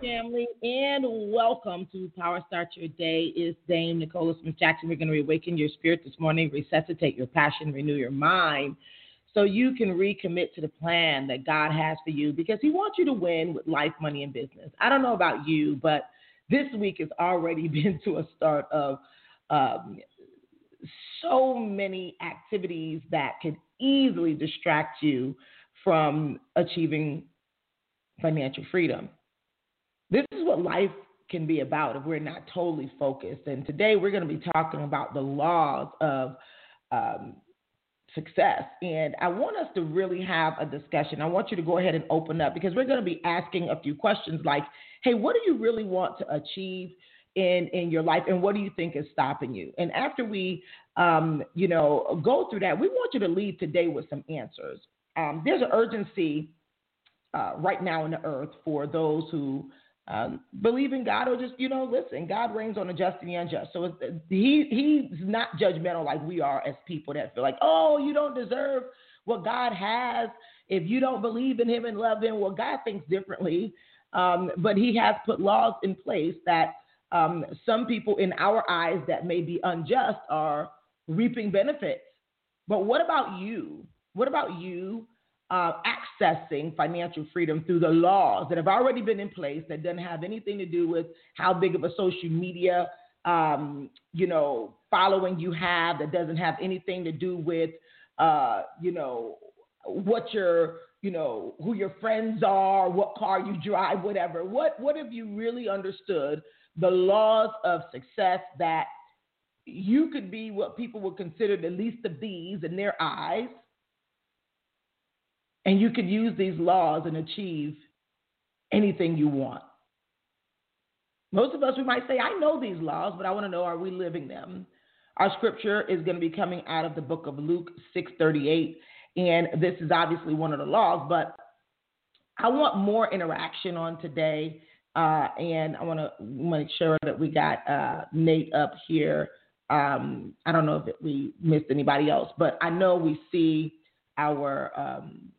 family, and welcome to Power Start Your Day. Is Dame Nicola Smith Jackson. We're going to reawaken your spirit this morning, resuscitate your passion, renew your mind, so you can recommit to the plan that God has for you because He wants you to win with life, money, and business. I don't know about you, but this week has already been to a start of um, so many activities that could easily distract you from achieving financial freedom. This is what life can be about if we're not totally focused. And today we're going to be talking about the laws of um, success. And I want us to really have a discussion. I want you to go ahead and open up because we're going to be asking a few questions like, hey, what do you really want to achieve? in in your life and what do you think is stopping you and after we um, you know go through that we want you to leave today with some answers um, there's an urgency uh, right now in the earth for those who um, believe in God or just, you know, listen, God rains on the just and the unjust. So he he's not judgmental like we are as people that feel like, oh, you don't deserve what God has if you don't believe in him and love him. Well, God thinks differently, um, but he has put laws in place that um, some people in our eyes that may be unjust are reaping benefits. But what about you? What about you uh, accessing financial freedom through the laws that have already been in place that doesn't have anything to do with how big of a social media um, you know following you have that doesn't have anything to do with uh, you know what your you know who your friends are what car you drive whatever. What what have you really understood the laws of success that you could be what people would consider the least of these in their eyes and you could use these laws and achieve anything you want. Most of us, we might say, I know these laws, but I want to know, are we living them? Our scripture is going to be coming out of the book of Luke 638. And this is obviously one of the laws, but I want more interaction on today. Uh, and I want to make sure that we got uh, Nate up here. Um, I don't know if we missed anybody else, but I know we see our um,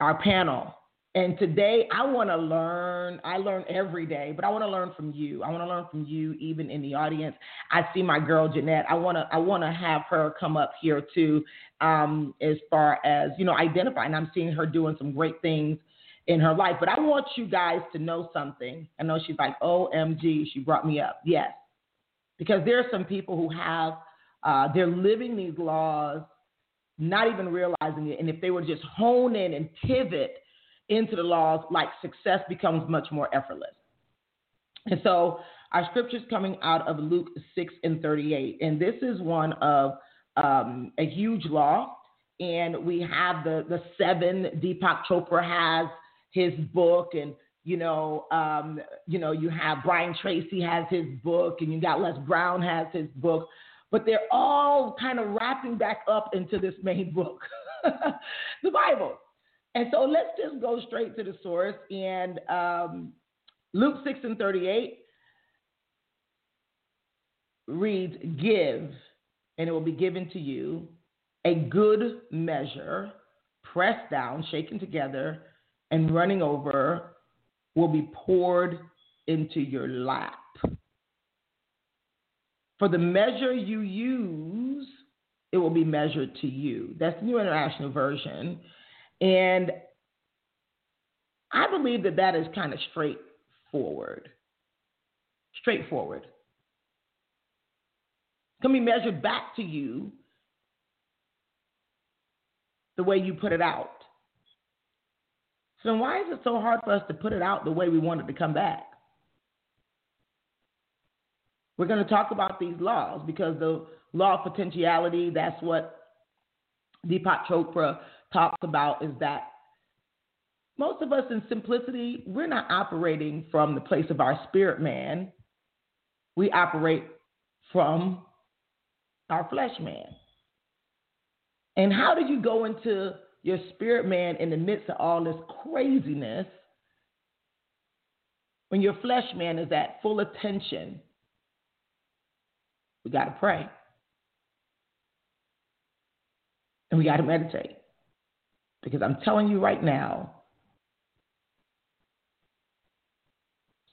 our panel. And today I want to learn. I learn every day, but I want to learn from you. I want to learn from you, even in the audience. I see my girl Jeanette. I want to. I want to have her come up here too, um, as far as you know, identifying. I'm seeing her doing some great things in her life. But I want you guys to know something. I know she's like, "OMG," she brought me up. Yes, because there are some people who have. Uh, they're living these laws not even realizing it. And if they were just hone in and pivot into the laws, like success becomes much more effortless. And so our scriptures coming out of Luke 6 and 38. And this is one of um, a huge law. And we have the, the seven, Deepak Chopra has his book and you know, um, you know, you have Brian Tracy has his book, and you got Les Brown has his book but they're all kind of wrapping back up into this main book, the Bible. And so let's just go straight to the source. And um, Luke 6 and 38 reads, Give, and it will be given to you a good measure, pressed down, shaken together, and running over, will be poured into your lap. For the measure you use, it will be measured to you. That's the New International Version. And I believe that that is kind of straightforward. Straightforward. It can be measured back to you the way you put it out. So why is it so hard for us to put it out the way we want it to come back? We're going to talk about these laws because the law of potentiality, that's what Deepak Chopra talks about, is that most of us in simplicity, we're not operating from the place of our spirit man. we operate from our flesh man. And how do you go into your spirit man in the midst of all this craziness when your flesh man is at full attention? We got to pray. And we got to meditate. Because I'm telling you right now,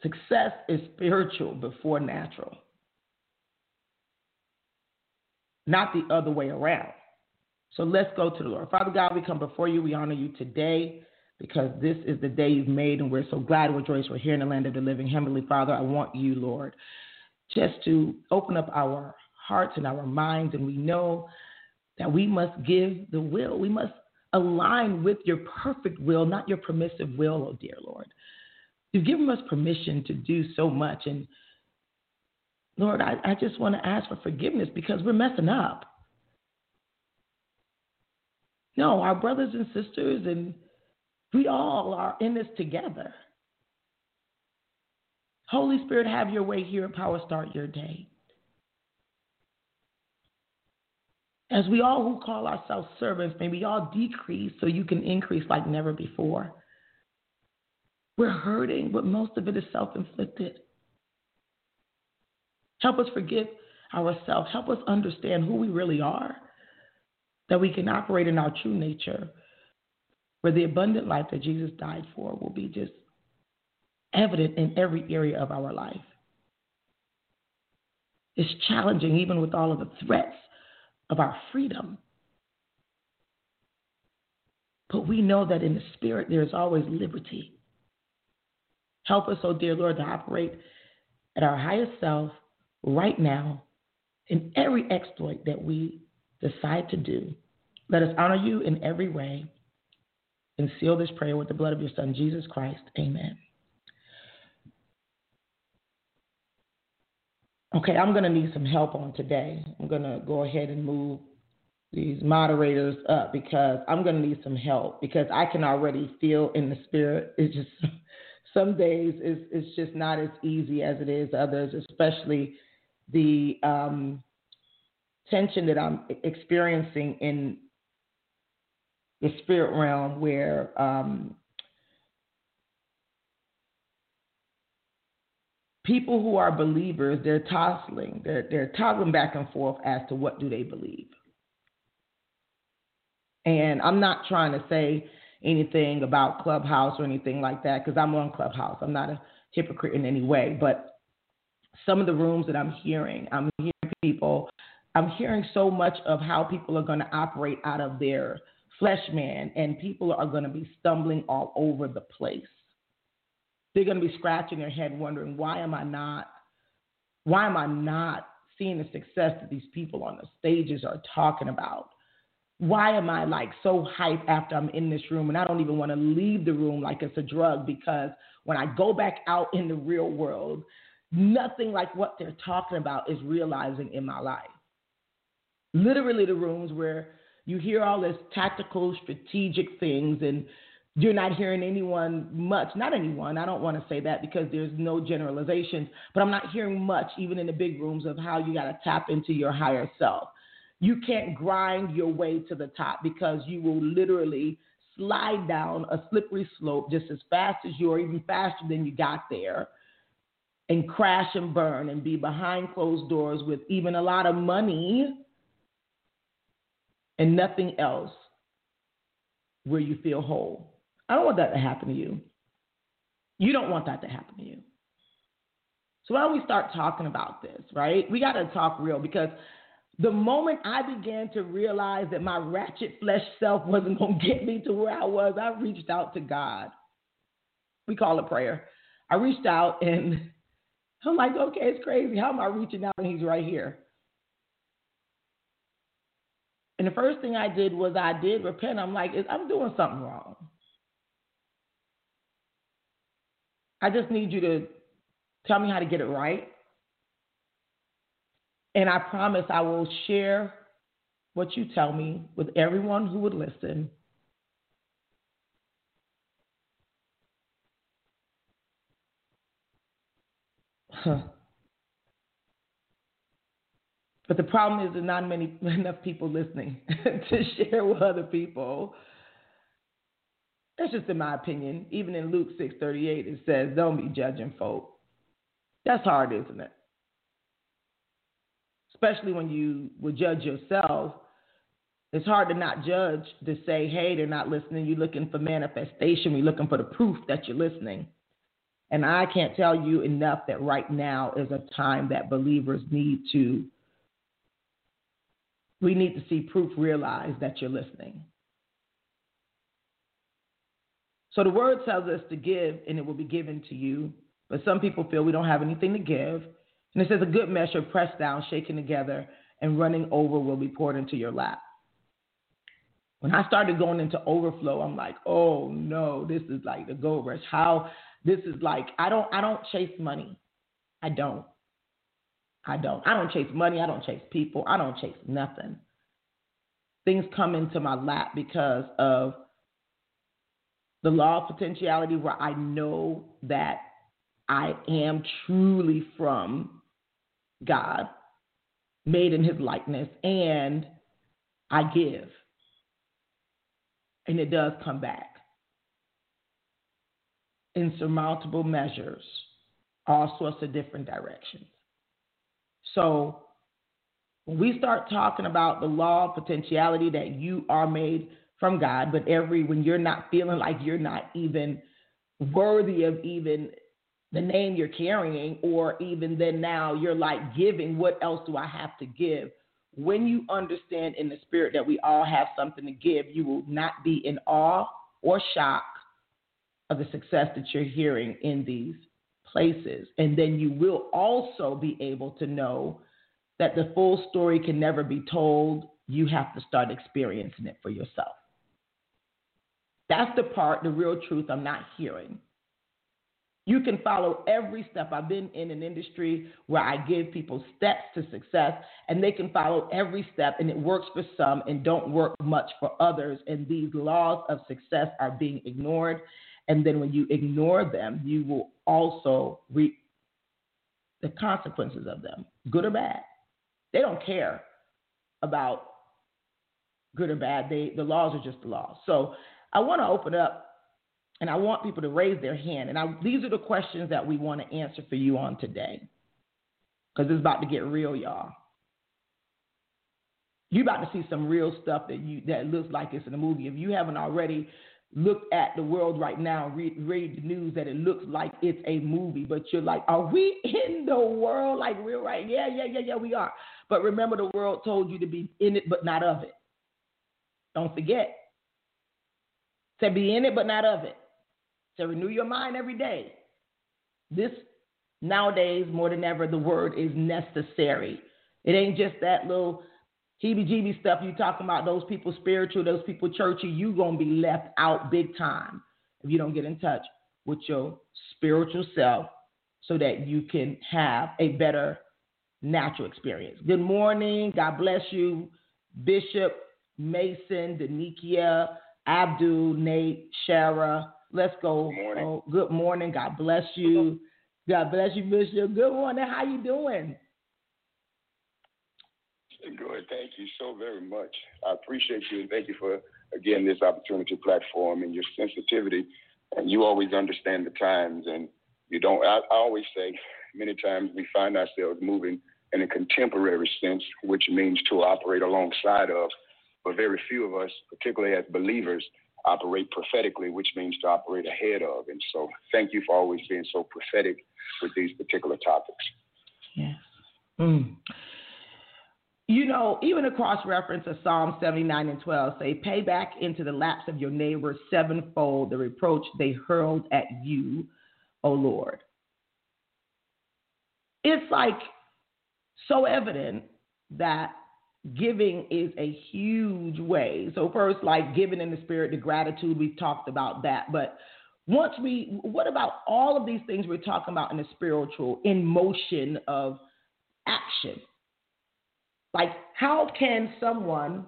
success is spiritual before natural, not the other way around. So let's go to the Lord. Father God, we come before you. We honor you today because this is the day you've made, and we're so glad we're joyous. We're here in the land of the living. Heavenly Father, I want you, Lord, just to open up our hearts and our minds, and we know that we must give the will. We must align with your perfect will, not your permissive will, oh dear Lord. You've given us permission to do so much. And Lord, I, I just want to ask for forgiveness because we're messing up. No, our brothers and sisters, and we all are in this together. Holy Spirit, have your way here at Power Start Your Day. As we all who call ourselves servants, may we all decrease so you can increase like never before. We're hurting, but most of it is self inflicted. Help us forgive ourselves. Help us understand who we really are, that we can operate in our true nature, where the abundant life that Jesus died for will be just evident in every area of our life. It's challenging, even with all of the threats of our freedom. But we know that in the spirit there is always liberty. Help us, oh dear Lord, to operate at our highest self right now in every exploit that we decide to do. Let us honor you in every way and seal this prayer with the blood of your Son, Jesus Christ. Amen. Okay, I'm going to need some help on today. I'm going to go ahead and move these moderators up because I'm going to need some help because I can already feel in the spirit. It's just some days it's, it's just not as easy as it is others, especially the um, tension that I'm experiencing in the spirit realm where um, people who are believers, they're tossing, they're, they're toggling back and forth as to what do they believe. And I'm not trying to say anything about Clubhouse or anything like that because I'm on Clubhouse. I'm not a hypocrite in any way. But some of the rooms that I'm hearing, I'm hearing people, I'm hearing so much of how people are going to operate out of their flesh man, and people are going to be stumbling all over the place they're going to be scratching their head wondering why am I not why am I not seeing the success that these people on the stages are talking about? Why am I like so hyped after I'm in this room and I don't even want to leave the room like it's a drug because when I go back out in the real world, nothing like what they're talking about is realizing in my life. Literally, the rooms where you hear all this tactical, strategic things and you're not hearing anyone much, not anyone, I don't want to say that because there's no generalizations, but I'm not hearing much, even in the big rooms, of how you got to tap into your higher self. You can't grind your way to the top because you will literally slide down a slippery slope just as fast as you, or even faster than you got there, and crash and burn and be behind closed doors with even a lot of money and nothing else where you feel whole. I don't want that to happen to you. You don't want that to happen to you. So why don't we start talking about this, right? We got to talk real because the moment I began to realize that my ratchet flesh self wasn't going to get me to where I was, I reached out to God. We call it prayer. I reached out and I'm like, okay, it's crazy. How am I reaching out and he's right here? And the first thing I did was I did repent. I'm like, I'm doing something wrong. I just need you to tell me how to get it right. And I promise I will share what you tell me with everyone who would listen. But the problem is there's not many enough people listening to share with other people. That's just in my opinion. Even in Luke six thirty eight, it says, "Don't be judging folk." That's hard, isn't it? Especially when you would judge yourself. It's hard to not judge to say, "Hey, they're not listening." You're looking for manifestation. You're looking for the proof that you're listening. And I can't tell you enough that right now is a time that believers need to we need to see proof realize that you're listening. So the word tells us to give and it will be given to you. But some people feel we don't have anything to give. And it says a good measure, pressed down, shaken together, and running over will be poured into your lap. When I started going into overflow, I'm like, oh no, this is like the gold rush. How this is like I don't I don't chase money. I don't. I don't. I don't chase money. I don't chase people. I don't chase nothing. Things come into my lap because of the law of potentiality where I know that I am truly from God, made in his likeness, and I give. And it does come back insurmountable measures, all sorts of different directions. So when we start talking about the law of potentiality that you are made from God, but every when you're not feeling like you're not even worthy of even the name you're carrying, or even then now you're like giving, what else do I have to give? When you understand in the spirit that we all have something to give, you will not be in awe or shock of the success that you're hearing in these places. And then you will also be able to know that the full story can never be told. You have to start experiencing it for yourself. That's the part, the real truth I'm not hearing. You can follow every step. I've been in an industry where I give people steps to success, and they can follow every step, and it works for some and don't work much for others. And these laws of success are being ignored. And then when you ignore them, you will also reap the consequences of them, good or bad. They don't care about good or bad. They the laws are just the laws. So I want to open up and I want people to raise their hand. And I, these are the questions that we want to answer for you on today. Because it's about to get real, y'all. You're about to see some real stuff that you that looks like it's in a movie. If you haven't already looked at the world right now, read, read the news that it looks like it's a movie, but you're like, are we in the world like real right? Yeah, yeah, yeah, yeah, we are. But remember, the world told you to be in it, but not of it. Don't forget. To be in it, but not of it. To renew your mind every day. This nowadays, more than ever, the word is necessary. It ain't just that little heebie-jeebie stuff you talking about, those people spiritual, those people churchy, you gonna be left out big time if you don't get in touch with your spiritual self so that you can have a better natural experience. Good morning. God bless you, Bishop Mason, Danikia, Abdul, Nate, Shara. Let's go. Good morning. Oh, good morning. God bless you. God bless you, Bishop. Good morning. How you doing? Good. Thank you so very much. I appreciate you and thank you for again this opportunity platform and your sensitivity. And you always understand the times and you don't I, I always say many times we find ourselves moving in a contemporary sense, which means to operate alongside of, but very few of us, particularly as believers, operate prophetically, which means to operate ahead of. And so thank you for always being so prophetic with these particular topics. Yes. Mm. You know, even a cross reference of Psalm 79 and 12 say, Pay back into the laps of your neighbors sevenfold the reproach they hurled at you, O Lord. It's like so evident that giving is a huge way. So, first, like giving in the spirit, the gratitude, we've talked about that. But once we, what about all of these things we're talking about in the spiritual, in motion of action? Like, how can someone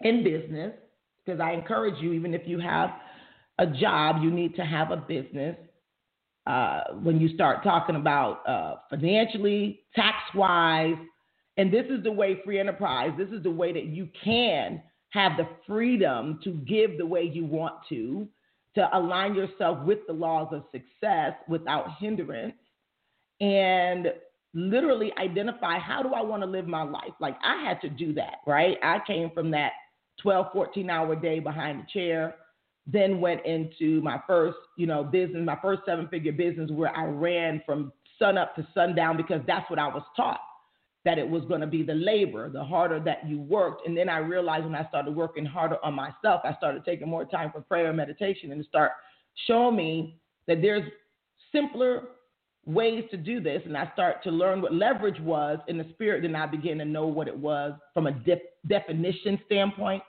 in business, because I encourage you, even if you have a job, you need to have a business. Uh, when you start talking about uh, financially, tax wise, And this is the way free enterprise, this is the way that you can have the freedom to give the way you want to, to align yourself with the laws of success without hindrance, and literally identify how do I want to live my life. Like I had to do that, right? I came from that 12, 14 hour day behind the chair, then went into my first, you know, business, my first seven figure business where I ran from sun up to sundown because that's what I was taught that it was going to be the labor, the harder that you worked. And then I realized when I started working harder on myself, I started taking more time for prayer and meditation and start showing me that there's simpler ways to do this. And I start to learn what leverage was in the spirit. Then I began to know what it was from a de- definition standpoint.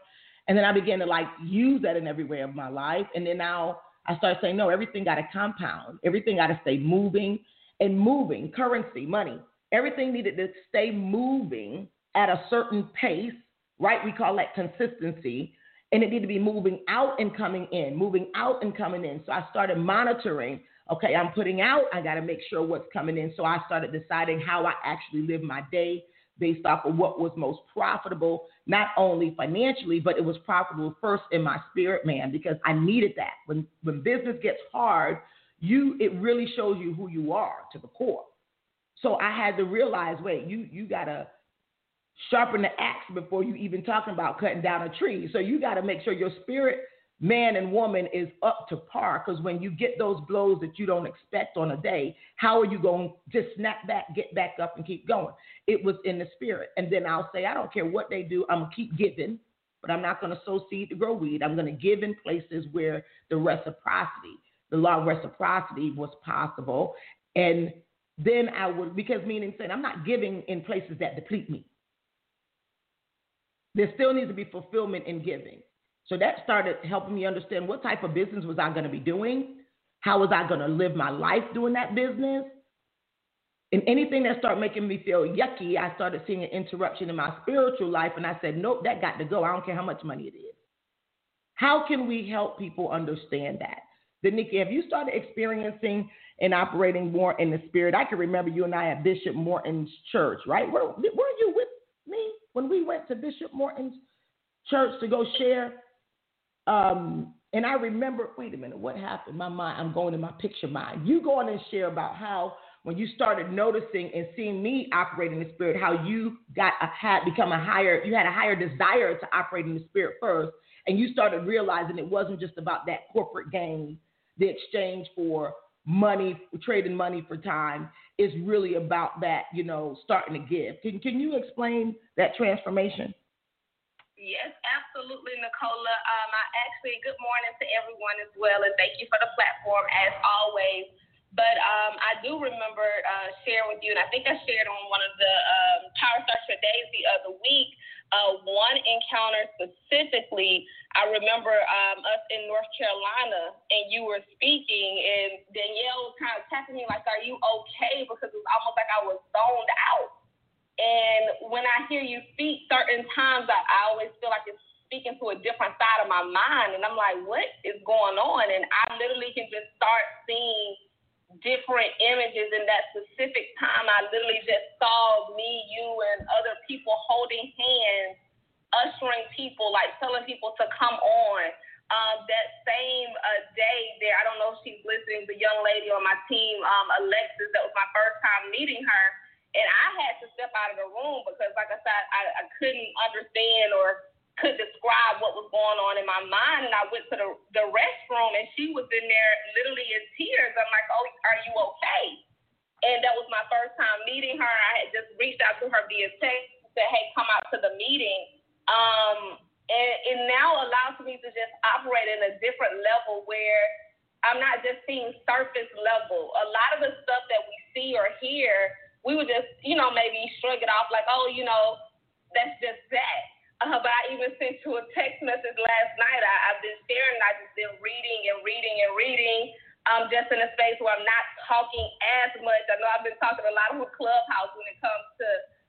And then I began to like use that in every way of my life. And then now I start saying, no, everything got to compound. Everything got to stay moving and moving. Currency, money, everything needed to stay moving at a certain pace, right? We call that consistency. And it needed to be moving out and coming in, moving out and coming in. So I started monitoring. Okay, I'm putting out. I got to make sure what's coming in. So I started deciding how I actually live my day based off of what was most profitable, not only financially, but it was profitable first in my spirit, man, because I needed that. When when business gets hard, you it really shows you who you are to the core. So I had to realize, wait, you you gotta sharpen the axe before you even talking about cutting down a tree. So you gotta make sure your spirit man and woman is up to par because when you get those blows that you don't expect on a day, how are you going to just snap back, get back up, and keep going? It was in the spirit. And then I'll say, I don't care what they do, I'm to keep giving, but I'm not going to sow seed to grow weed. I'm going to give in places where the reciprocity, the law of reciprocity was possible. And then I would, because meaning saying, I'm not giving in places that deplete me. There still needs to be fulfillment in giving. So that started helping me understand what type of business was I going to be doing? How was I going to live my life doing that business? And anything that started making me feel yucky, I started seeing an interruption in my spiritual life. And I said, nope, that got to go. I don't care how much money it is. How can we help people understand that? Then, Nikki, have you started experiencing and operating more in the spirit? I can remember you and I at Bishop Morton's church, right? Were, were you with me when we went to Bishop Morton's church to go share? Um, and I remember, wait a minute, what happened? My mind, I'm going in my picture mind. You go on and share about how when you started noticing and seeing me operate in the spirit, how you got a, had become a higher, you had a higher desire to operate in the spirit first, and you started realizing it wasn't just about that corporate gain, the exchange for money, trading money for time. Is really about that, you know, starting to give. Can can you explain that transformation? Yes, absolutely, Nicola. Um, I actually, good morning to everyone as well, and thank you for the platform as always. But um, I do remember uh, sharing with you, and I think I shared on one of the um, Power Starter days the other week, uh, one encounter specifically. I remember um, us in North Carolina, and you were speaking, and Danielle was kind of tapping me like, "Are you okay?" Because it was almost like I was zoned out and when I hear you speak certain times, I, I always feel like it's speaking to a different side of my mind. And I'm like, what is going on? And I literally can just start seeing different images in that specific time. I literally just saw me, you, and other people holding hands, ushering people, like telling people to come on. Um, that same uh, day there, I don't know if she's listening, the young lady on my team, um, Alexis, that was my first time meeting her and I had to step out of the room because, like I said, I, I couldn't understand or could describe what was going on in my mind. And I went to the, the restroom, and she was in there literally in tears. I'm like, "Oh, are you okay?" And that was my first time meeting her. I had just reached out to her via text, said, "Hey, come out to the meeting." Um, and it now allows me to just operate in a different level where I'm not just seeing surface level. A lot of the stuff that we see or hear we would just, you know, maybe shrug it off like, oh, you know, that's just that. Uh, but I even sent you a text message last night. I, I've been sharing, I've just been reading and reading and reading, um, just in a space where I'm not talking as much. I know I've been talking a lot with Clubhouse when it comes to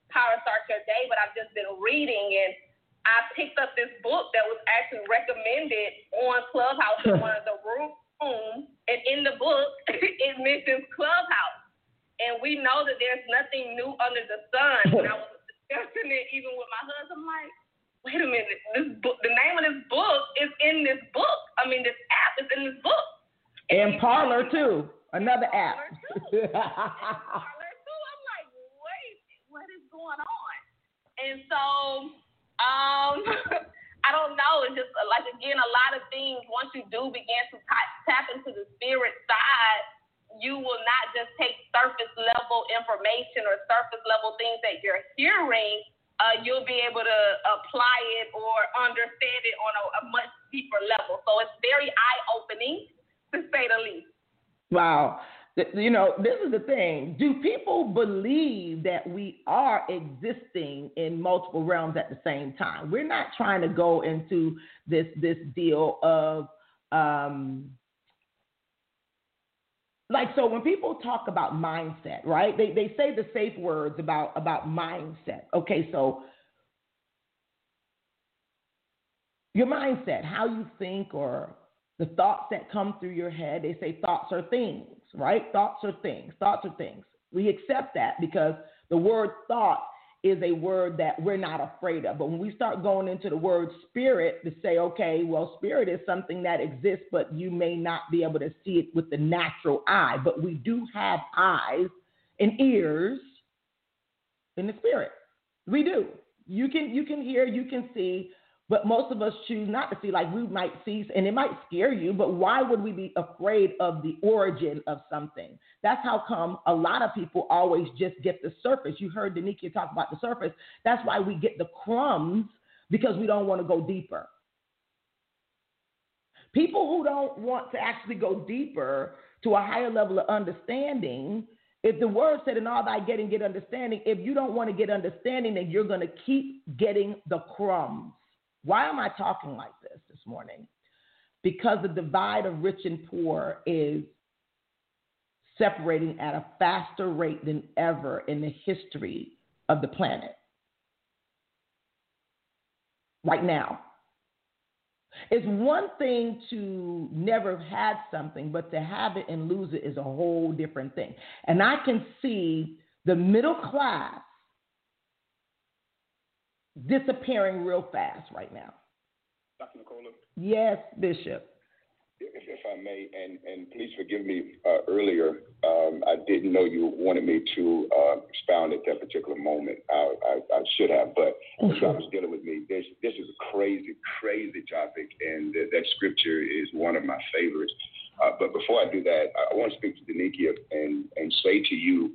Power Start Your Day, but I've just been reading and I picked up this book that was actually recommended on Clubhouse in one of the rooms, and in the book it mentions Clubhouse. And we know that there's nothing new under the sun. When I was discussing it even with my husband. I'm like, wait a minute, this book, the name of this book is in this book. I mean, this app is in this book. And, and Parler too, another app. Parler too. Parler too. I'm like, wait, what is going on? And so, um, I don't know. It's just like again, a lot of things. Once you do begin to tap into the spirit side, you will not just take surface level information or surface level things that you're hearing uh, you'll be able to apply it or understand it on a, a much deeper level. So it's very eye opening, to say the least. Wow. You know, this is the thing. Do people believe that we are existing in multiple realms at the same time? We're not trying to go into this this deal of um, like so when people talk about mindset right they, they say the safe words about about mindset. Okay so your mindset how you think or the thoughts that come through your head they say thoughts are things right? Thoughts are things thoughts are things. We accept that because the word thought is a word that we're not afraid of. But when we start going into the word spirit to say, okay, well, spirit is something that exists, but you may not be able to see it with the natural eye. But we do have eyes and ears in the spirit. We do. You can you can hear, you can see, but most of us choose not to see. Like we might see, and it might scare you, but why would we be afraid of the origin of something? That's how come a lot of people always just get the surface. You heard Danikia talk about the surface. That's why we get the crumbs because we don't want to go deeper. People who don't want to actually go deeper to a higher level of understanding, if the word said, in all thy getting, get understanding, if you don't want to get understanding, then you're going to keep getting the crumbs. Why am I talking like this this morning? Because the divide of rich and poor is separating at a faster rate than ever in the history of the planet. Right now. It's one thing to never have had something, but to have it and lose it is a whole different thing. And I can see the middle class disappearing real fast right now. Dr. Nicola? Yes, Bishop. If, if I may, and, and please forgive me uh, earlier, um, I didn't know you wanted me to uh, expound at that particular moment. I, I, I should have, but as God was dealing with me, this, this is a crazy, crazy topic, and th- that scripture is one of my favorites. Uh, but before I do that, I, I want to speak to Danikia and, and say to you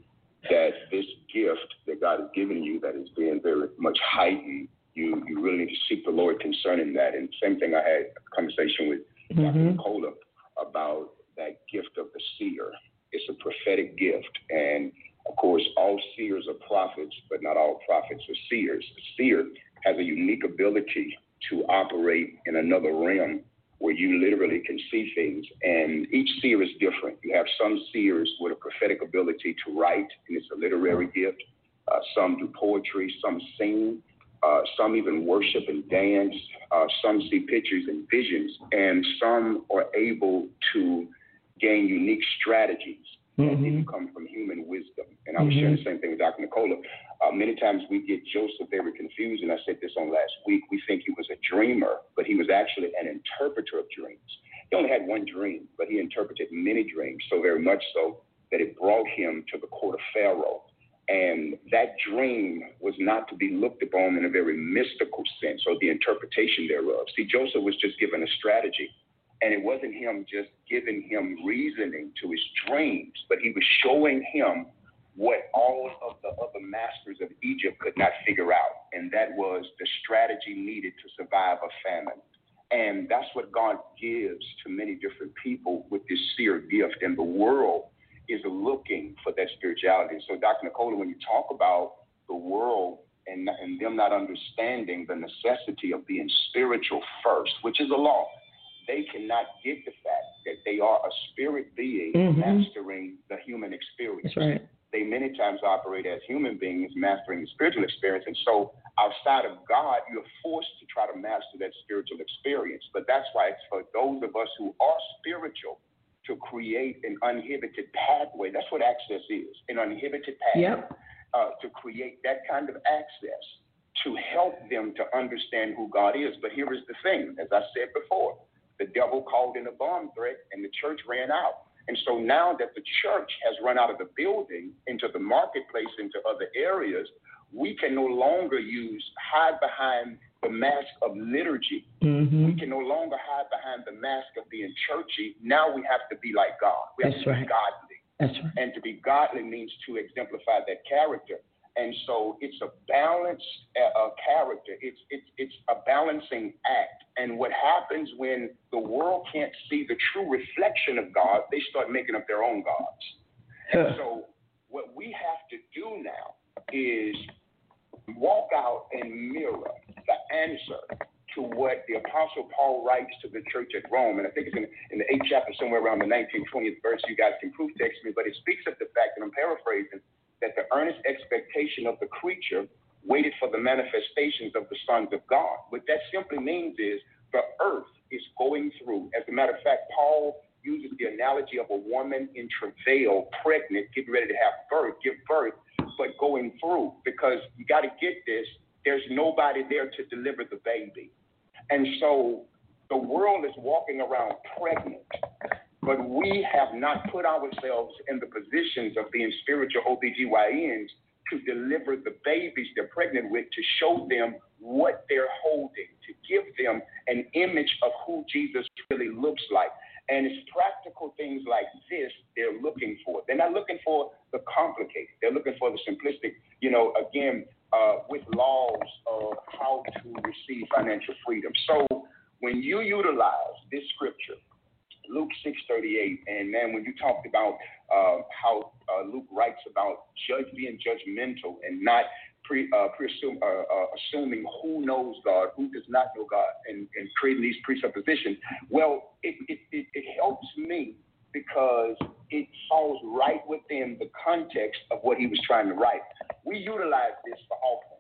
that this gift that God has given you that is being very much heightened, you, you really need to seek the Lord concerning that. And same thing, I had a conversation with mm-hmm. Dr. Nicola about that gift of the seer. It's a prophetic gift. And of course, all seers are prophets, but not all prophets are seers. A seer has a unique ability to operate in another realm where you literally can see things. And each seer is different. You have some seers with a prophetic ability to write, and it's a literary gift. Uh, some do poetry, some sing, uh, some even worship and dance. Uh, some see pictures and visions, and some are able to gain unique strategies mm-hmm. that come from human wisdom. And I was mm-hmm. sharing the same thing with Dr. Nicola. Uh, many times we get Joseph very confused, and I said this on last week. We think he was a dreamer, but he was actually an interpreter of dreams. He only had one dream, but he interpreted many dreams, so very much so that it brought him to the court of Pharaoh. And that dream was not to be looked upon in a very mystical sense or the interpretation thereof. See, Joseph was just given a strategy. And it wasn't him just giving him reasoning to his dreams, but he was showing him what all of the other masters of Egypt could not figure out, and that was the strategy needed to survive a famine. And that's what God gives to many different people with this seer gift, and the world is looking for that spirituality. So, Dr. Nicola, when you talk about the world and, and them not understanding the necessity of being spiritual first, which is a law, they cannot get the fact that they are a spirit being mm-hmm. mastering the human experience. Right they many times operate as human beings mastering the spiritual experience. And so outside of God, you're forced to try to master that spiritual experience. But that's why it's for those of us who are spiritual to create an uninhibited pathway. That's what access is, an uninhibited path. Yep. uh, to create that kind of access to help them to understand who God is. But here is the thing, as I said before, the devil called in a bomb threat and the church ran out. And so now that the church has run out of the building into the marketplace, into other areas, we can no longer use hide behind the mask of liturgy. Mm-hmm. We can no longer hide behind the mask of being churchy. Now we have to be like God. We have That's to right. be godly. That's right. And to be godly means to exemplify that character. And so it's a balanced uh, character. It's it's it's a balancing act. And what happens when the world can't see the true reflection of God, they start making up their own gods. And so what we have to do now is walk out and mirror the answer to what the Apostle Paul writes to the church at Rome. And I think it's in, in the eighth chapter, somewhere around the 19th, 20th verse. You guys can proof text me, but it speaks of the fact, and I'm paraphrasing, that the earnest expectation of the creature waited for the manifestations of the sons of God. What that simply means is the earth is going through. As a matter of fact, Paul uses the analogy of a woman in travail, pregnant, getting ready to have birth, give birth, but going through. Because you got to get this, there's nobody there to deliver the baby. And so the world is walking around pregnant but we have not put ourselves in the positions of being spiritual OBGYNs to deliver the babies they're pregnant with to show them what they're holding, to give them an image of who Jesus really looks like. And it's practical things like this they're looking for. They're not looking for the complicated. They're looking for the simplistic, you know, again, uh, with laws of how to receive financial freedom. So when you utilize this scripture, Luke 6:38, and man, when you talked about uh, how uh, Luke writes about judge being judgmental and not pre, uh, presume, uh, uh, assuming who knows God, who does not know God, and, and creating these presuppositions. Well, it, it, it, it helps me because it falls right within the context of what he was trying to write. We utilize this for offering.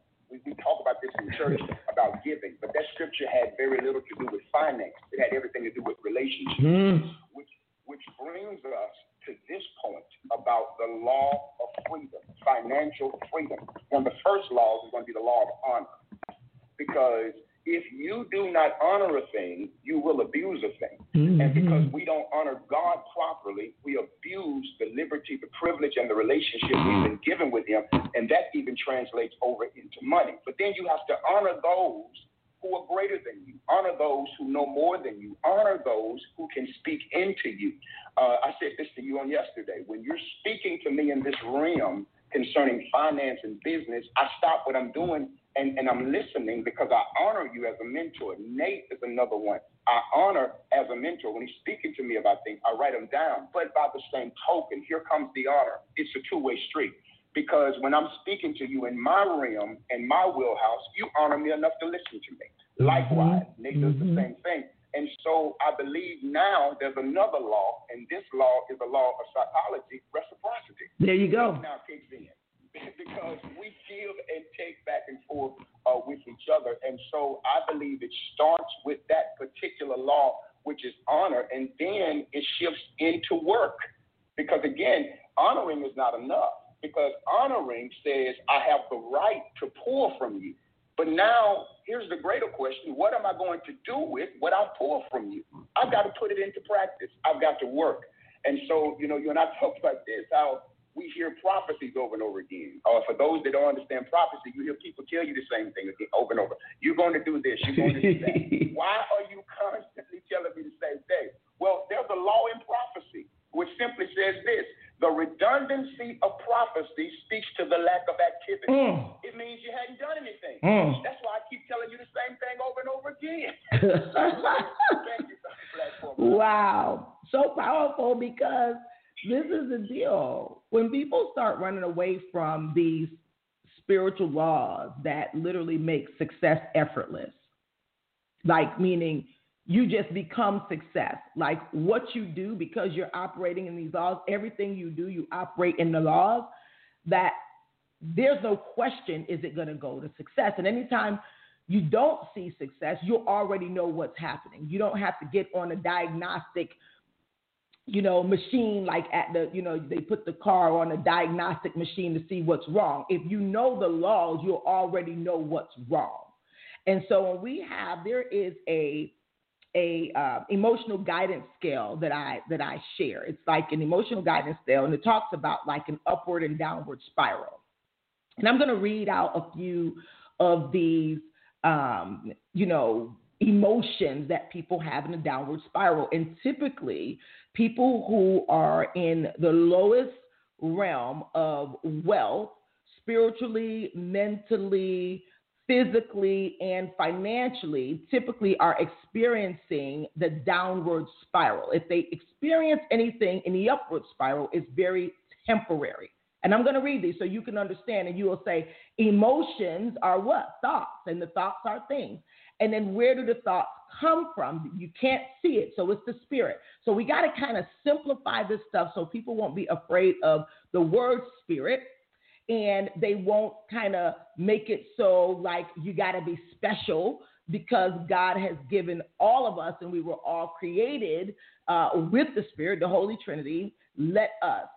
We, talk about this in church about giving, but that scripture had very little to do with finance. It had everything to do with relationships, Mm. which which brings us to this point about the law of freedom, financial freedom. One of the first laws is going to be the law of honor, because if you do not honor a thing, you will abuse a thing. Mm-hmm. And because we don't honor God properly, we abuse the liberty, the privilege, and the relationship we've been given with Him. And that even translates over into money. But then you have to honor those who are greater than you, honor those who know more than you, honor those who can speak into you. Uh, I said this to you on yesterday. When you're speaking to me in this realm concerning finance and business, I stop what I'm doing and, and I'm listening because I honor you as a mentor. Nate is another one. I honor as a mentor. When he's speaking to me about things, I write them down. But by the same token, here comes the honor. It's a two way street. Because when I'm speaking to you in my realm, in my wheelhouse, you honor me enough to listen to me. Likewise, Nate does the Mhm. same thing. And so I believe now there's another law, and this law is a law of psychology, reciprocity There you go. now kicks in because we give and take back and forth uh, with each other. And so I believe it starts with that particular law, which is honor, and then it shifts into work. Because again, honoring is not enough. Because honoring says, I have the right to pour from you. But now, here's the greater question what am I going to do with what I pour from you? I've got to put it into practice, I've got to work. And so, you know, you and I talked about this, how we hear prophecies over and over again. Or for those that don't understand prophecy, you hear people tell you the same thing again, over and over. You're going to do this, you're going to do that. Why are you constantly telling me the same thing? Well, there's a law in prophecy, which simply says this the redundancy of prophecy speaks to the lack of activity. Mm. It means you hadn't done anything. Mm. That's why I keep telling you the same thing over and over again. Thank you for wow. So powerful because this is the deal. When people start running away from these spiritual laws that literally make success effortless, like meaning you just become success. Like what you do because you're operating in these laws, everything you do, you operate in the laws, that there's no question is it going to go to success. And anytime you don't see success, you already know what's happening. You don't have to get on a diagnostic you know, machine like at the, you know, they put the car on a diagnostic machine to see what's wrong. If you know the laws, you'll already know what's wrong. And so when we have, there is a a uh, emotional guidance scale that I that I share. It's like an emotional guidance scale, and it talks about like an upward and downward spiral. And I'm going to read out a few of these, um, you know, emotions that people have in a downward spiral. And typically, people who are in the lowest realm of wealth, spiritually, mentally, physically, and financially, typically are experiencing the downward spiral. If they experience anything in the upward spiral, it's very temporary. And I'm going to read these so you can understand, and you will say, emotions are what? Thoughts, and the thoughts are things. And then where do the thoughts come from? You can't see it. So it's the spirit. So we got to kind of simplify this stuff so people won't be afraid of the word spirit and they won't kind of make it so like you got to be special because God has given all of us and we were all created uh, with the Spirit, the Holy Trinity. Let us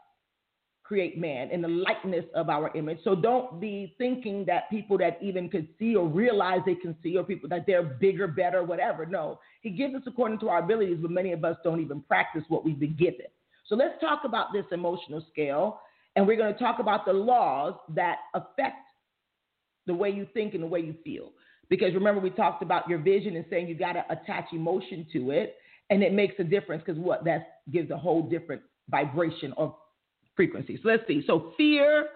create man in the likeness of our image. So don't be thinking that people that even could see or realize they can see or people that they're bigger, better, whatever. No, he gives us according to our abilities, but many of us don't even practice what we've been given. So let's talk about this emotional scale, and we're going to talk about the laws that affect the way you think and the way you feel. Because remember, we talked about your vision and saying you got to attach emotion to it, and it makes a difference because what that gives a whole different vibration or frequencies. So let's see. So fear,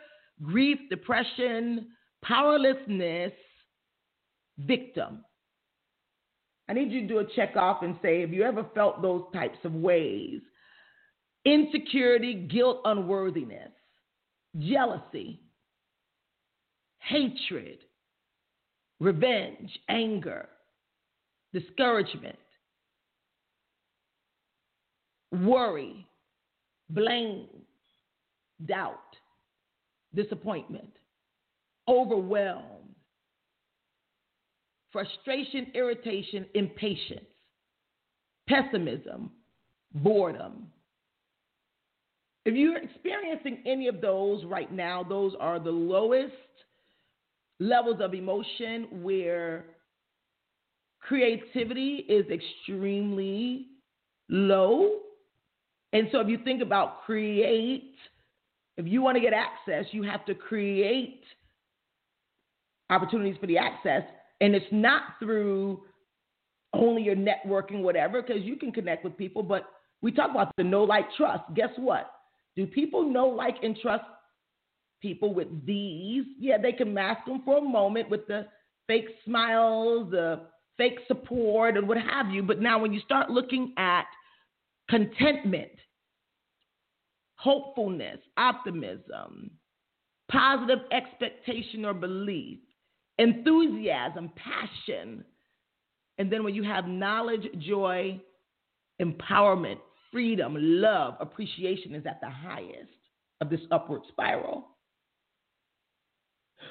grief, depression, powerlessness, victim. I need you to do a check off and say, have you ever felt those types of ways? Insecurity, guilt, unworthiness, jealousy, hatred, revenge, anger, discouragement, worry, blame, doubt, disappointment, overwhelmed, frustration, irritation, impatience, pessimism, boredom. If you're experiencing any of those right now, those are the lowest levels of emotion where creativity is extremely low. And so if you think about create, if you want to get access, you have to create opportunities for the access. And it's not through only your networking, whatever, because you can connect with people. But we talk about the no like, trust. Guess what? Do people know, like, and trust people with these? Yeah, they can mask them for a moment with the fake smiles, the fake support, and what have you. But now when you start looking at contentment, hopefulness, optimism, positive expectation or belief, enthusiasm, passion. And then when you have knowledge, joy, empowerment, freedom, love, appreciation is at the highest of this upward spiral.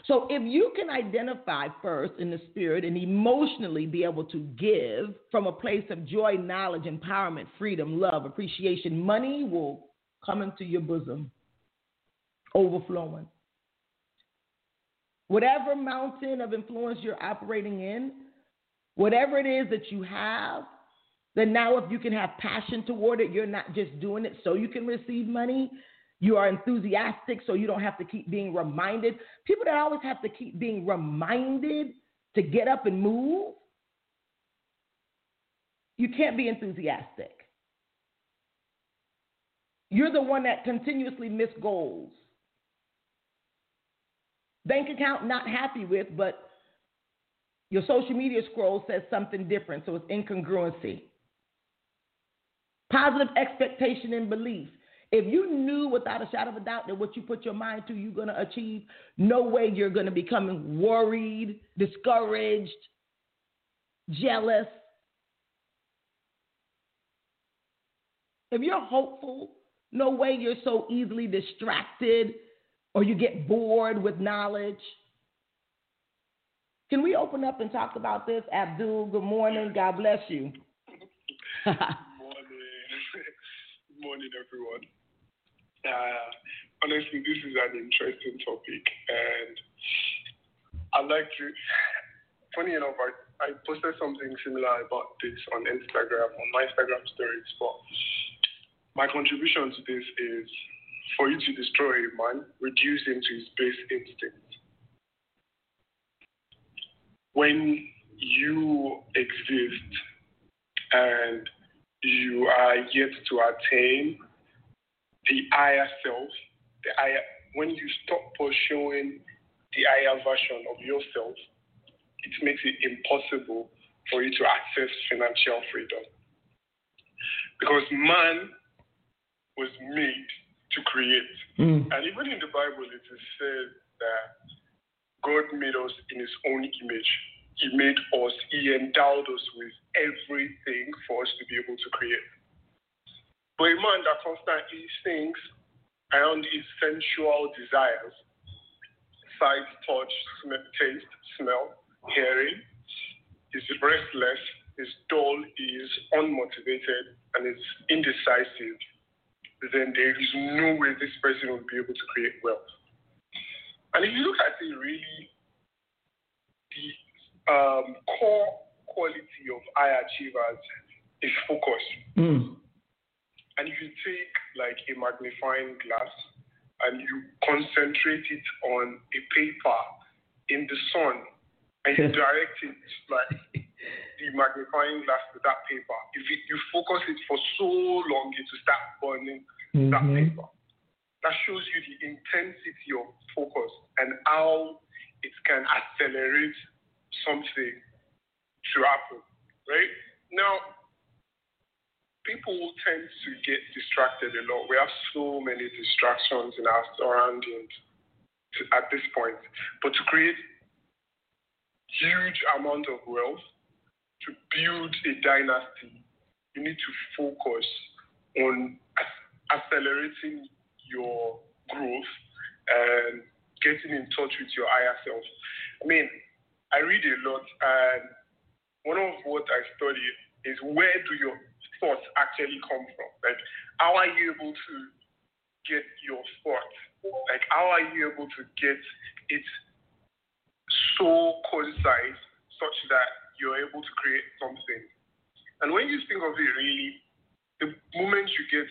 So if you can identify first in the spirit and emotionally be able to give from a place of joy, knowledge, empowerment, freedom, love, appreciation, money will come into your bosom, overflowing. Whatever mountain of influence you're operating in, whatever it is that you have, then now if you can have passion toward it, you're not just doing it so you can receive money. You are enthusiastic so you don't have to keep being reminded. People that always have to keep being reminded to get up and move, you can't be enthusiastic. You're the one that continuously miss goals. Bank account not happy with, but your social media scroll says something different, so it's incongruency. Positive expectation and belief. If you knew without a shadow of a doubt that what you put your mind to, you're going to achieve, no way you're going to become worried, discouraged, jealous. If you're hopeful, no way you're so easily distracted or you get bored with knowledge. Can we open up and talk about this? Abdul, good morning. God bless you. good morning. Good morning, everyone. Uh, honestly, this is an interesting topic, and I like to. Funny enough, I, I posted something similar about this on Instagram, on my Instagram stories. But my contribution to this is for you to destroy a man, reduce him to his base instinct. When you exist and you are yet to attain the higher self, the higher, when you stop pursuing the higher version of yourself, it makes it impossible for you to access financial freedom. Because man was made to create. Mm. And even in the Bible, it is said that God made us in his own image. He made us, He endowed us with everything for us to be able to create. But a man that constantly thinks around his sensual desires, sight, touch, smell, taste, smell, hearing, is restless, is dull, is unmotivated, and is indecisive, then there is no way this person will be able to create wealth. And if you look at it really, the um, core quality of high achievers is focus. Mm. And if you take like a magnifying glass and you concentrate it on a paper in the sun and you direct it like the magnifying glass to that paper, if it, you focus it for so long, it will start burning mm-hmm. that paper. That shows you the intensity of focus and how it can accelerate something to happen, right? Now, people tend to get distracted a lot. We have so many distractions in our surroundings to, at this point. But to create huge amount of wealth, to build a dynasty, you need to focus on accelerating your growth and getting in touch with your higher self. I mean, I read a lot, and one of what I study is where do your thoughts actually come from? Like, how are you able to get your thoughts? Like, how are you able to get it so concise such that you're able to create something? And when you think of it, really, the moment you get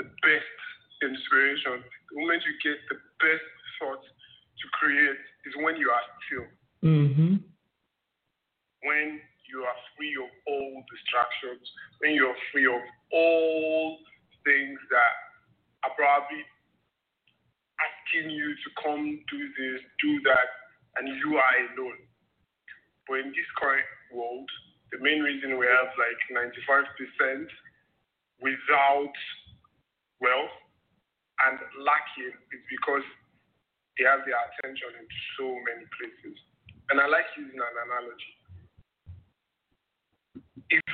the best inspiration, the moment you get the best thoughts to create is when you are still. Mm-hmm. When you are free of all distractions, when you're free of all things that are probably asking you to come do this, do that, and you are alone. But in this current world, the main reason we have like 95% without wealth and lacking is because they have their attention in so many places. And I like using an analogy. If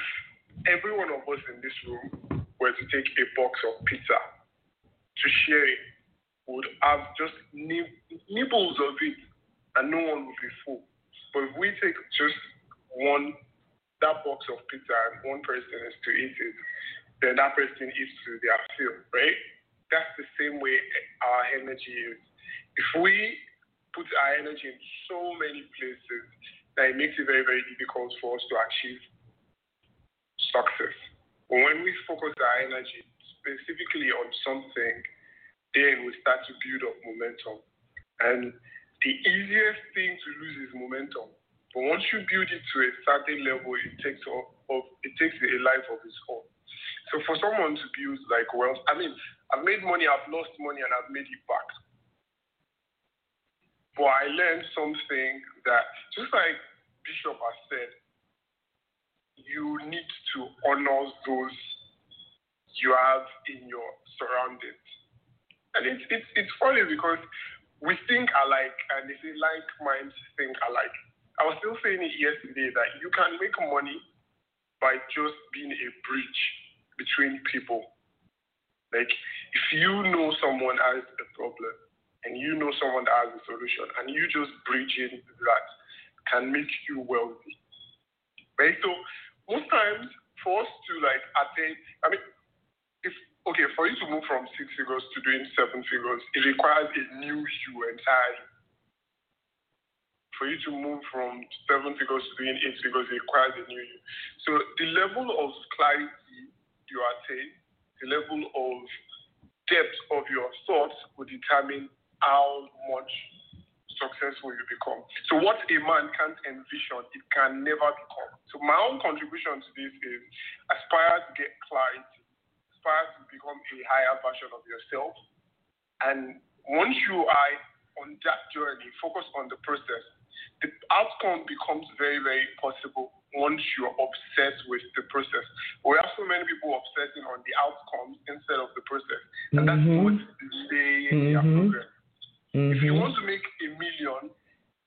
every one of us in this room were to take a box of pizza to share it, would have just nibbles of it and no one would be full. But if we take just one, that box of pizza and one person is to eat it, then that person is to their fill, right? That's the same way our energy is. If we put our energy in so many places that it makes it very, very difficult for us to achieve success. But when we focus our energy specifically on something, then we start to build up momentum. And the easiest thing to lose is momentum. But once you build it to a certain level, it takes of it takes a life of its own. So for someone to build like wealth, I mean, I've made money, I've lost money, and I've made it back. But I learned something that, just like Bishop has said, you need to honor those you have in your surroundings. And it's, it's, it's funny because we think alike, and if say like minds think alike. I was still saying it yesterday that you can make money by just being a bridge between people. Like, if you know someone has a problem, and you know someone that has a solution and you just bridging that can make you wealthy. Right? So most times for us to like attain I mean if okay, for you to move from six figures to doing seven figures, it requires a new you entirely. For you to move from seven figures to doing eight figures, it requires a new you. So the level of clarity you attain, the level of depth of your thoughts will determine how much successful you become. So what a man can't envision, it can never become. So my own contribution to this is aspire to get clarity, aspire to become a higher version of yourself. And once you are on that journey, focus on the process. The outcome becomes very, very possible once you're obsessed with the process. We have so many people obsessing on the outcomes instead of the process. And mm-hmm. that's what they mm-hmm. progress. Mm-hmm. If you want to make a million,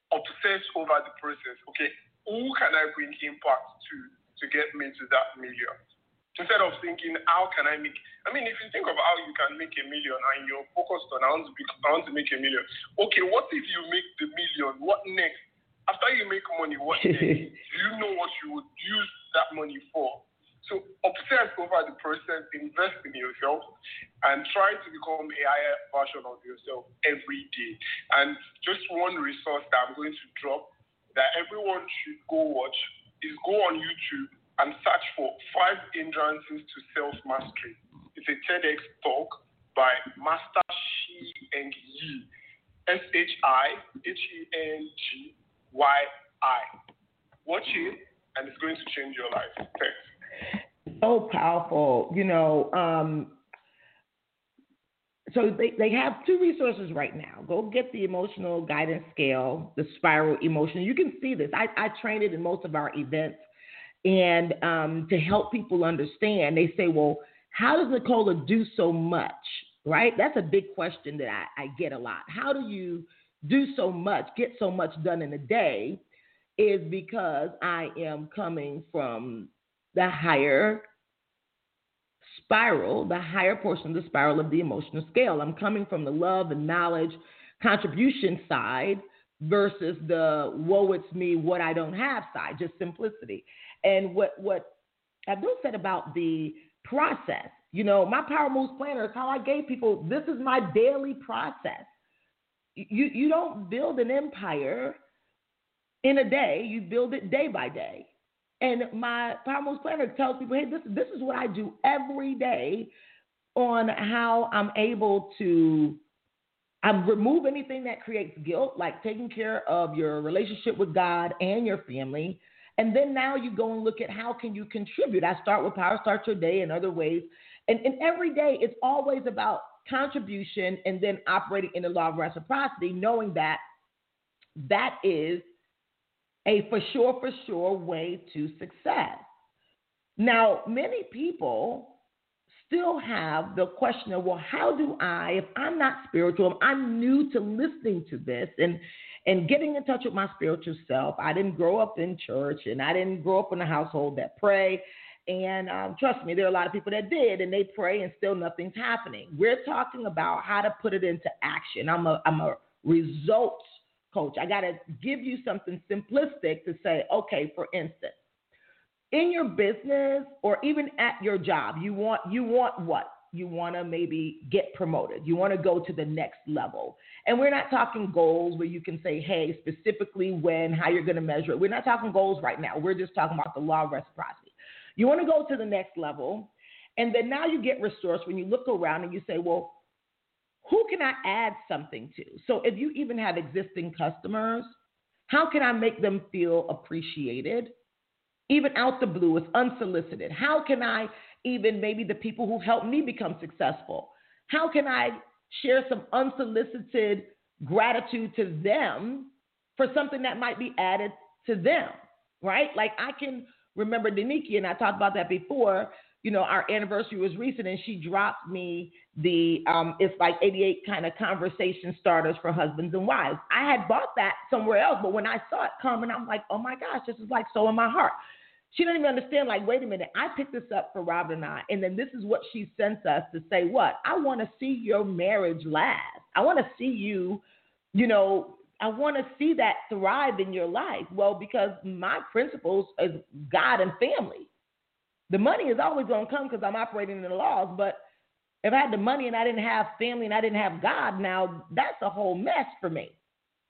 obsess over the process. Okay, who can I bring impact to to get me to that million? Instead of thinking, how can I make? I mean, if you think of how you can make a million and you're focused on, I want to, be, I want to make a million. Okay, what if you make the million? What next? After you make money, what next? Do you know what you would use that money for? So obsess over the process, invest in yourself, and try to become a higher version of yourself every day. And just one resource that I'm going to drop that everyone should go watch is go on YouTube and search for five hindrances to self mastery. It's a TEDx talk by Master Shi Heng Yi, S H I H E N G Y I. Watch it, and it's going to change your life. Thanks so powerful. You know, um, so they, they have two resources right now. Go get the emotional guidance scale, the spiral emotion. You can see this. I, I train it in most of our events. And um, to help people understand, they say, well, how does Nicola do so much? Right? That's a big question that I, I get a lot. How do you do so much, get so much done in a day? Is because I am coming from the higher spiral, the higher portion of the spiral of the emotional scale. I'm coming from the love and knowledge contribution side versus the woe it's me, what I don't have side, just simplicity. And what what Abdul said about the process, you know, my power moves planner is how I gave people this is my daily process. You you don't build an empire in a day, you build it day by day. And my Power Moves Planner tells people, hey, this, this is what I do every day on how I'm able to I remove anything that creates guilt, like taking care of your relationship with God and your family. And then now you go and look at how can you contribute. I start with Power Start Your Day and other ways. And, and every day it's always about contribution and then operating in the law of reciprocity, knowing that that is a for sure, for sure way to success. Now, many people still have the question of, well, how do I, if I'm not spiritual, I'm new to listening to this and and getting in touch with my spiritual self. I didn't grow up in church and I didn't grow up in a household that pray. And um, trust me, there are a lot of people that did, and they pray, and still nothing's happening. We're talking about how to put it into action. I'm a I'm a results coach. I got to give you something simplistic to say, okay, for instance, in your business or even at your job, you want you want what? You want to maybe get promoted. You want to go to the next level. And we're not talking goals where you can say, hey, specifically when, how you're going to measure it. We're not talking goals right now. We're just talking about the law of reciprocity. You want to go to the next level. And then now you get resource when you look around and you say, well, who can I add something to? So if you even have existing customers, how can I make them feel appreciated? Even out the blue, it's unsolicited. How can I even maybe the people who helped me become successful? How can I share some unsolicited gratitude to them for something that might be added to them? Right? Like I can remember Deniki, and I talked about that before you know, our anniversary was recent and she dropped me the um it's like 88 kind of conversation starters for husbands and wives. I had bought that somewhere else, but when I saw it come, and I'm like, oh my gosh, this is like so in my heart. She didn't even understand, like, wait a minute, I picked this up for Robin and I, and then this is what she sent us to say, what? I want to see your marriage last. I want to see you, you know, I want to see that thrive in your life. Well, because my principles is God and family. The money is always going to come because I'm operating in the laws, but If I had the money and I didn't have family and I didn't have God, now that's a whole mess for me.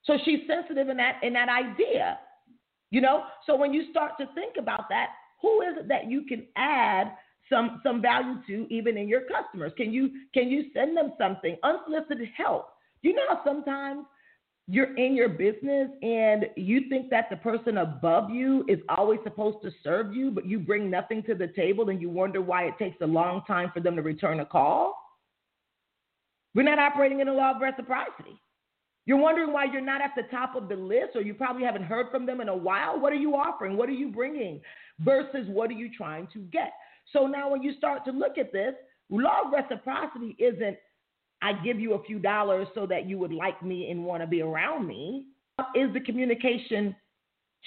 So she's sensitive in that in that idea. You know? So when you start to think about that, who is it that you can add some some value to even in your customers? Can you can you send them something? Unsolicited help. You know how sometimes you're in your business and you think that the person above you is always supposed to serve you, but you bring nothing to the table and you wonder why it takes a long time for them to return a call? We're not operating in a law of reciprocity. You're wondering why you're not at the top of the list or you probably haven't heard from them in a while. What are you offering? What are you bringing versus what are you trying to get? So now when you start to look at this, law of reciprocity isn't I give you a few dollars so that you would like me and want to be around me. Is the communication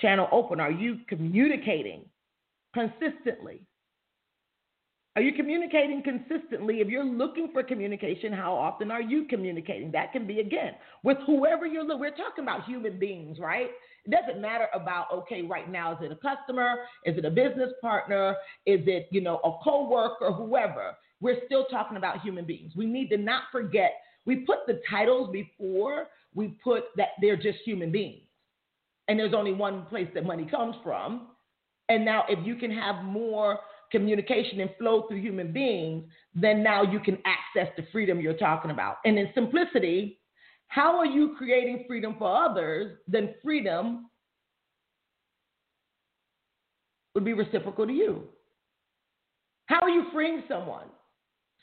channel open? Are you communicating consistently? Are you communicating consistently? If you're looking for communication, how often are you communicating? That can be again with whoever you're. We're talking about human beings, right? It doesn't matter about okay, right now is it a customer? Is it a business partner? Is it you know a coworker? Whoever. We're still talking about human beings. We need to not forget. We put the titles before we put that they're just human beings, and there's only one place that money comes from. And now, if you can have more communication and flow through human beings, then now you can access the freedom you're talking about. And in simplicity, how are you creating freedom for others? Then freedom would be reciprocal to you. How are you freeing someone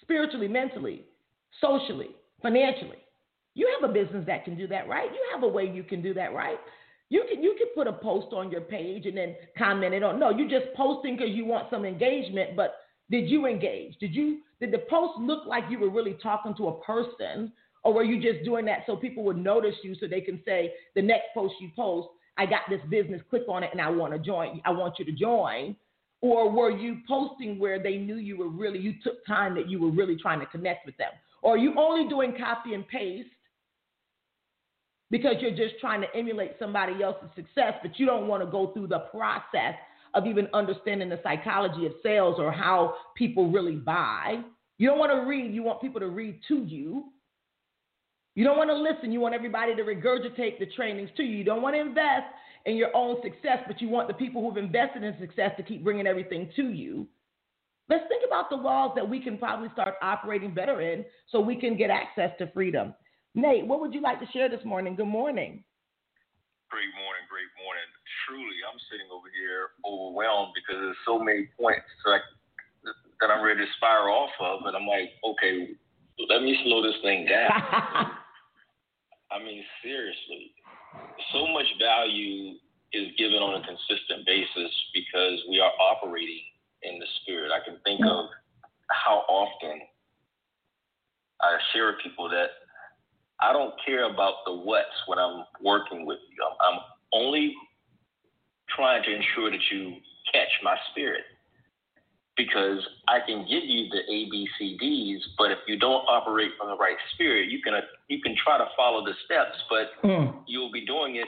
spiritually, mentally, socially, financially? You have a business that can do that, right? You have a way you can do that, right? You can you can put a post on your page and then comment it on. No, you're just posting because you want some engagement. But did you engage? Did you did the post look like you were really talking to a person, or were you just doing that so people would notice you so they can say the next post you post, I got this business, click on it, and I want to join. I want you to join. Or were you posting where they knew you were really, you took time that you were really trying to connect with them? Or are you only doing copy and paste because you're just trying to emulate somebody else's success, but you don't want to go through the process of even understanding the psychology of sales or how people really buy. You don't want to read, you want people to read to you. You don't want to listen, you want everybody to regurgitate the trainings to you. You don't want to invest in your own success, but you want the people who've invested in success to keep bringing everything to you. Let's think about the laws that we can probably start operating better in so we can get access to freedom. Nate, what would you like to share this morning? Good morning. Great morning, great morning. Truly, I'm sitting over here overwhelmed because there's so many points that, I, that I'm ready to spiral off of, and I'm like, okay, let me slow this thing down. I mean, seriously, so much value is given on a consistent basis because we are operating in the spirit. I can think of how often I share with people that I don't care about the what's when I'm working with you. I'm, I'm only trying to ensure that you catch my spirit because I can give you the ABCDs, but if you don't operate from the right spirit, you can uh, you can try to follow the steps, but mm. you'll be doing it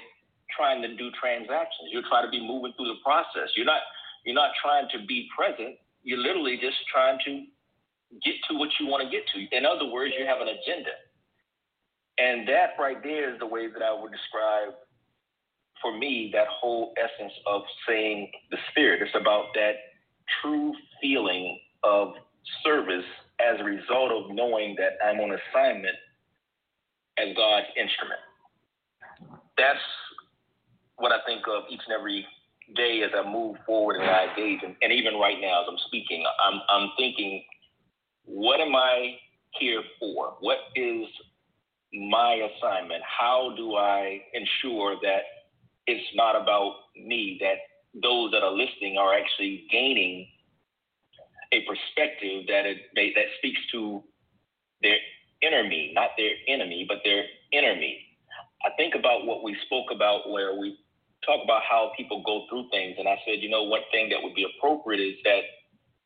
trying to do transactions. You'll try to be moving through the process. You're not you're not trying to be present. You're literally just trying to get to what you want to get to. In other words, you have an agenda. And that right there is the way that I would describe for me that whole essence of saying the spirit. It's about that true feeling of service as a result of knowing that I'm on assignment as God's instrument. That's what I think of each and every day as I move forward and I engage. And, and even right now, as I'm speaking, I'm, I'm thinking, what am I here for? What is my assignment? How do I ensure that it's not about me, that those that are listening are actually gaining a perspective that it, they, that speaks to their inner me, not their enemy, but their inner me. I think about what we spoke about where we talk about how people go through things, and I said, you know, one thing that would be appropriate is that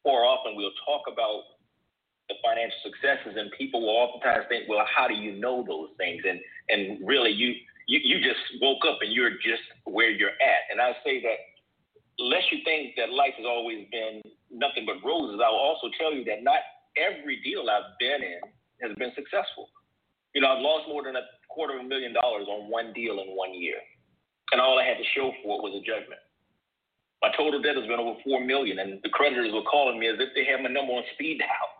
more often we'll talk about the financial successes, and people will oftentimes think, well, how do you know those things? And and really, you you, you just woke up and you're just where you're at. And I say that, lest you think that life has always been nothing but roses, I will also tell you that not every deal I've been in has been successful. You know, I've lost more than a quarter of a million dollars on one deal in one year, and all I had to show for it was a judgment. My total debt has been over four million, and the creditors were calling me as if they had my number on speed dial.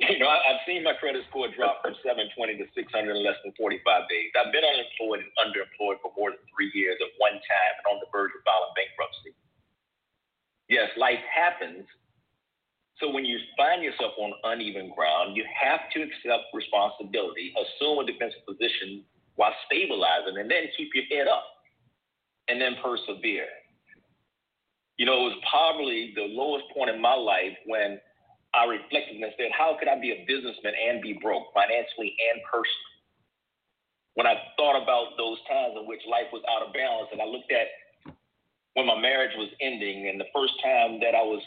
You know, I, have seen my credit score drop from 720 to 600 in less than 45 days. I've been unemployed and underemployed for more than three years at one time and on the verge of filing bankruptcy. Yes, life happens. So when you find yourself on uneven ground, you have to accept responsibility, assume a defensive position while stabilizing, and then keep your head up and then persevere. You know, it was probably the lowest point in my life when I reflected and said, how could I be a businessman and be broke financially and personally? When I thought about those times in which life was out of balance, and I looked at when my marriage was ending, and the first time that I was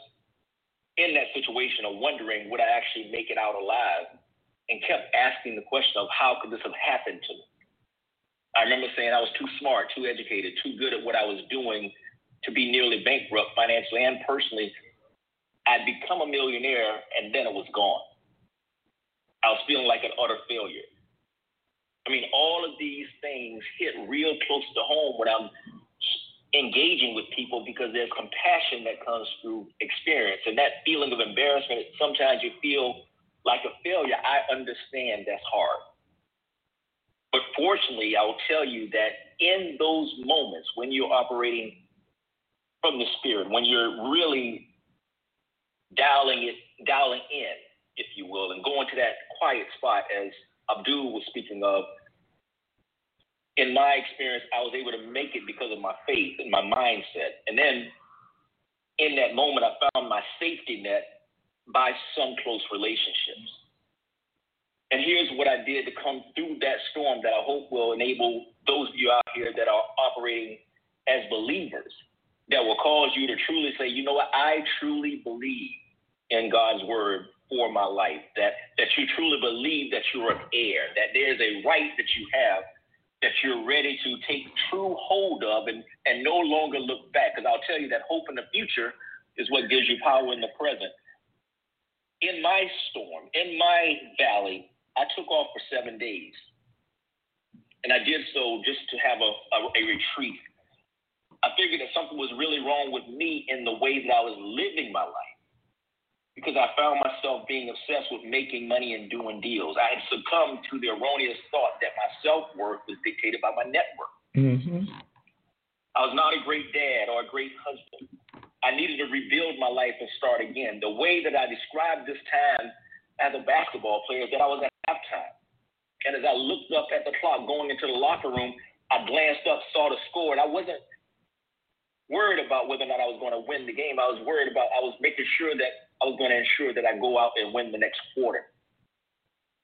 in that situation of wondering would I actually make it out alive, and kept asking the question of how could this have happened to me? I remember saying I was too smart, too educated, too good at what I was doing to be nearly bankrupt financially and personally I'd become a millionaire and then it was gone. I was feeling like an utter failure. I mean, all of these things hit real close to home when I'm engaging with people because there's compassion that comes through experience and that feeling of embarrassment. Sometimes you feel like a failure. I understand that's hard. But fortunately, I will tell you that in those moments when you're operating from the spirit, when you're really dialing it, dialing in, if you will, and going to that quiet spot as Abdul was speaking of. In my experience, I was able to make it because of my faith and my mindset. And then in that moment, I found my safety net by some close relationships. And here's what I did to come through that storm that I hope will enable those of you out here that are operating as believers that will cause you to truly say, you know what, I truly believe in God's word for my life, that, that you truly believe that you're an heir, that there's a right that you have that you're ready to take true hold of and, and no longer look back. Because I'll tell you that hope in the future is what gives you power in the present. In my storm, in my valley, I took off for seven days. And I did so just to have a, a, a retreat. I figured that something was really wrong with me in the way that I was living my life because I found myself being obsessed with making money and doing deals. I had succumbed to the erroneous thought that my self worth was dictated by my network. Mm-hmm. I was not a great dad or a great husband. I needed to rebuild my life and start again. The way that I described this time as a basketball player is that I was at halftime. And as I looked up at the clock going into the locker room, I glanced up, saw the score, and I wasn't worried about whether or not I was going to win the game. I was worried about, I was making sure that I was going to ensure that I go out and win the next quarter.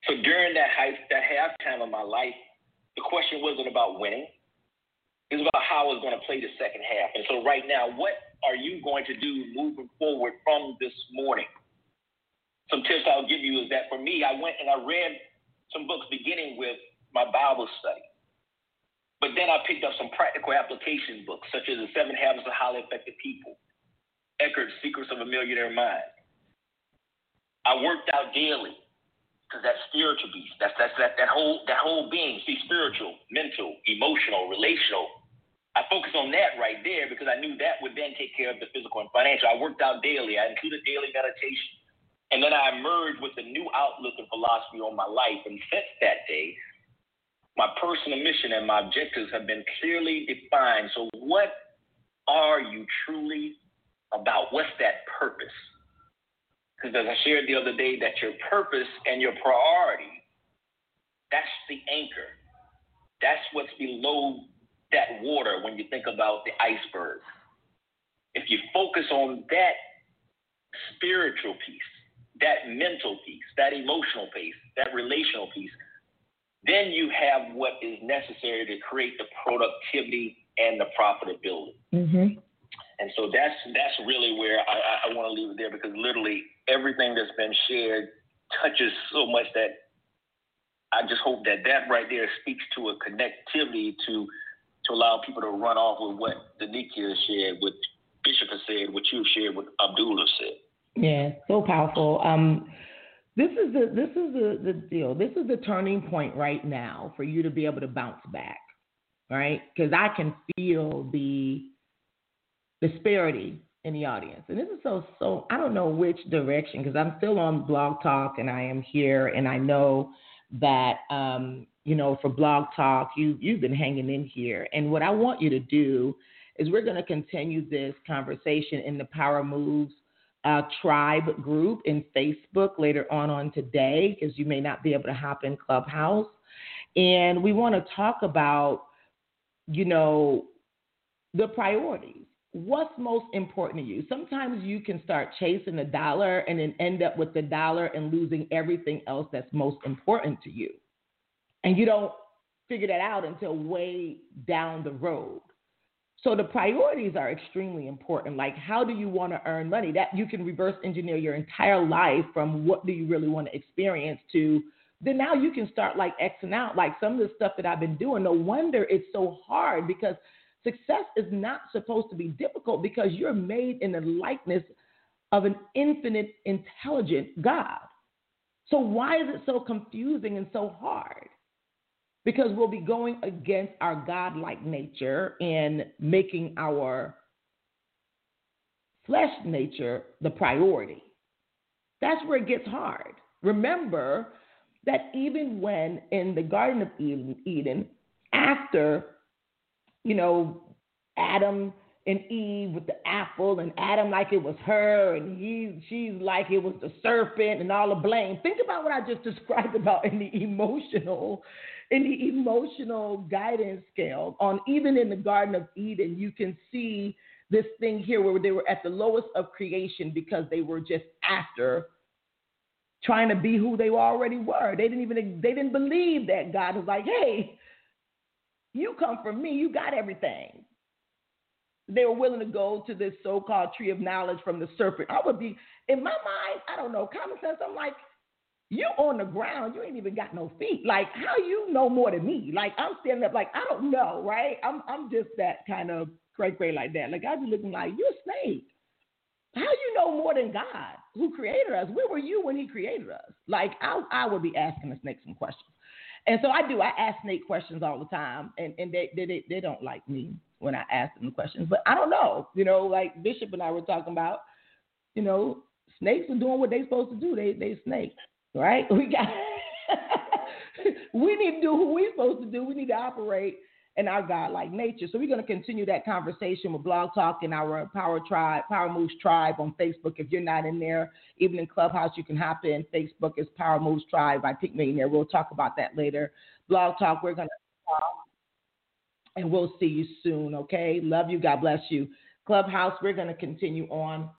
So during that high, that halftime of my life, the question wasn't about winning. It was about how I was going to play the second half. And so right now, what are you going to do moving forward from this morning? Some tips I'll give you is that for me, I went and I read some books beginning with my Bible study. But then I picked up some practical application books, such as The Seven Habits of Highly Effective People, Eckhart's Secrets of a Millionaire Mind. I worked out daily because that spiritual beast, that's, that's that, that whole that whole being, see, spiritual, mental, emotional, relational. I focused on that right there because I knew that would then take care of the physical and financial. I worked out daily. I included daily meditation. And then I emerged with a new outlook and philosophy on my life. And since that day, my personal mission and my objectives have been clearly defined. So, what are you truly about? What's that purpose? Because as I shared the other day, that your purpose and your priority, that's the anchor. That's what's below that water when you think about the iceberg. If you focus on that spiritual piece, that mental piece, that emotional piece, that relational piece, then you have what is necessary to create the productivity and the profitability. Mm-hmm. And so that's that's really where I, I want to leave it there because literally everything that's been shared touches so much that I just hope that that right there speaks to a connectivity to to allow people to run off with what Danikia has shared, what Bishop has said, what you've shared, what Abdullah said. Yeah, so powerful. Um, this is the this is the, the deal. This is the turning point right now for you to be able to bounce back, right? Because I can feel the disparity in the audience, and this is so so. I don't know which direction because I'm still on Blog Talk and I am here, and I know that um, you know for Blog Talk you you've been hanging in here, and what I want you to do is we're going to continue this conversation in the Power Moves uh, tribe group in Facebook later on on today because you may not be able to hop in Clubhouse. And we want to talk about, you know, the priorities. What's most important to you? Sometimes you can start chasing the dollar and then end up with the dollar and losing everything else that's most important to you. And you don't figure that out until way down the road. So the priorities are extremely important. Like, how do you want to earn money? That you can reverse engineer your entire life from what do you really want to experience to then now you can start like Xing out. Like some of the stuff that I've been doing, no wonder it's so hard because success is not supposed to be difficult because you're made in the likeness of an infinite, intelligent God. So why is it so confusing and so hard? because we'll be going against our godlike nature and making our flesh nature the priority. That's where it gets hard. Remember that even when in the Garden of Eden, Eden after, you know, Adam and Eve with the apple, and Adam like it was her, and he she's like it was the serpent, and all the blame. Think about what I just described about in the emotional in the emotional guidance scale, on even in the Garden of Eden, you can see this thing here where they were at the lowest of creation because they were just after trying to be who they already were. They didn't even they didn't believe that God was like, hey, you come from me, you got everything. They were willing to go to this so-called tree of knowledge from the serpent. I would be in my mind, I don't know, common sense. I'm like, you on the ground, you ain't even got no feet. Like, how you know more than me? Like, I'm standing up, like, I don't know, right? I'm I'm just that kind of cray cray like that. Like, I be looking like you're a snake. How you know more than God, who created us? Where were you when He created us? Like, I I would be asking the snake some questions, and so I do. I ask snake questions all the time, and and they they they don't like me when I ask them questions. But I don't know, you know, like Bishop and I were talking about, you know, snakes are doing what they're supposed to do. They they snake, right? We got we need to do what we're supposed to do. We need to operate in our God-like nature. So we're going to continue that conversation with Blog Talk and our Power Tribe, Power Moves Tribe on Facebook. If you're not in there, even in Clubhouse, you can hop in. Facebook is Power Moves Tribe by Pink Millionaire. We'll talk about that later. Blog Talk, we're going to talk, and we'll see you soon. Okay, love you. God bless you. Clubhouse, we're going to continue on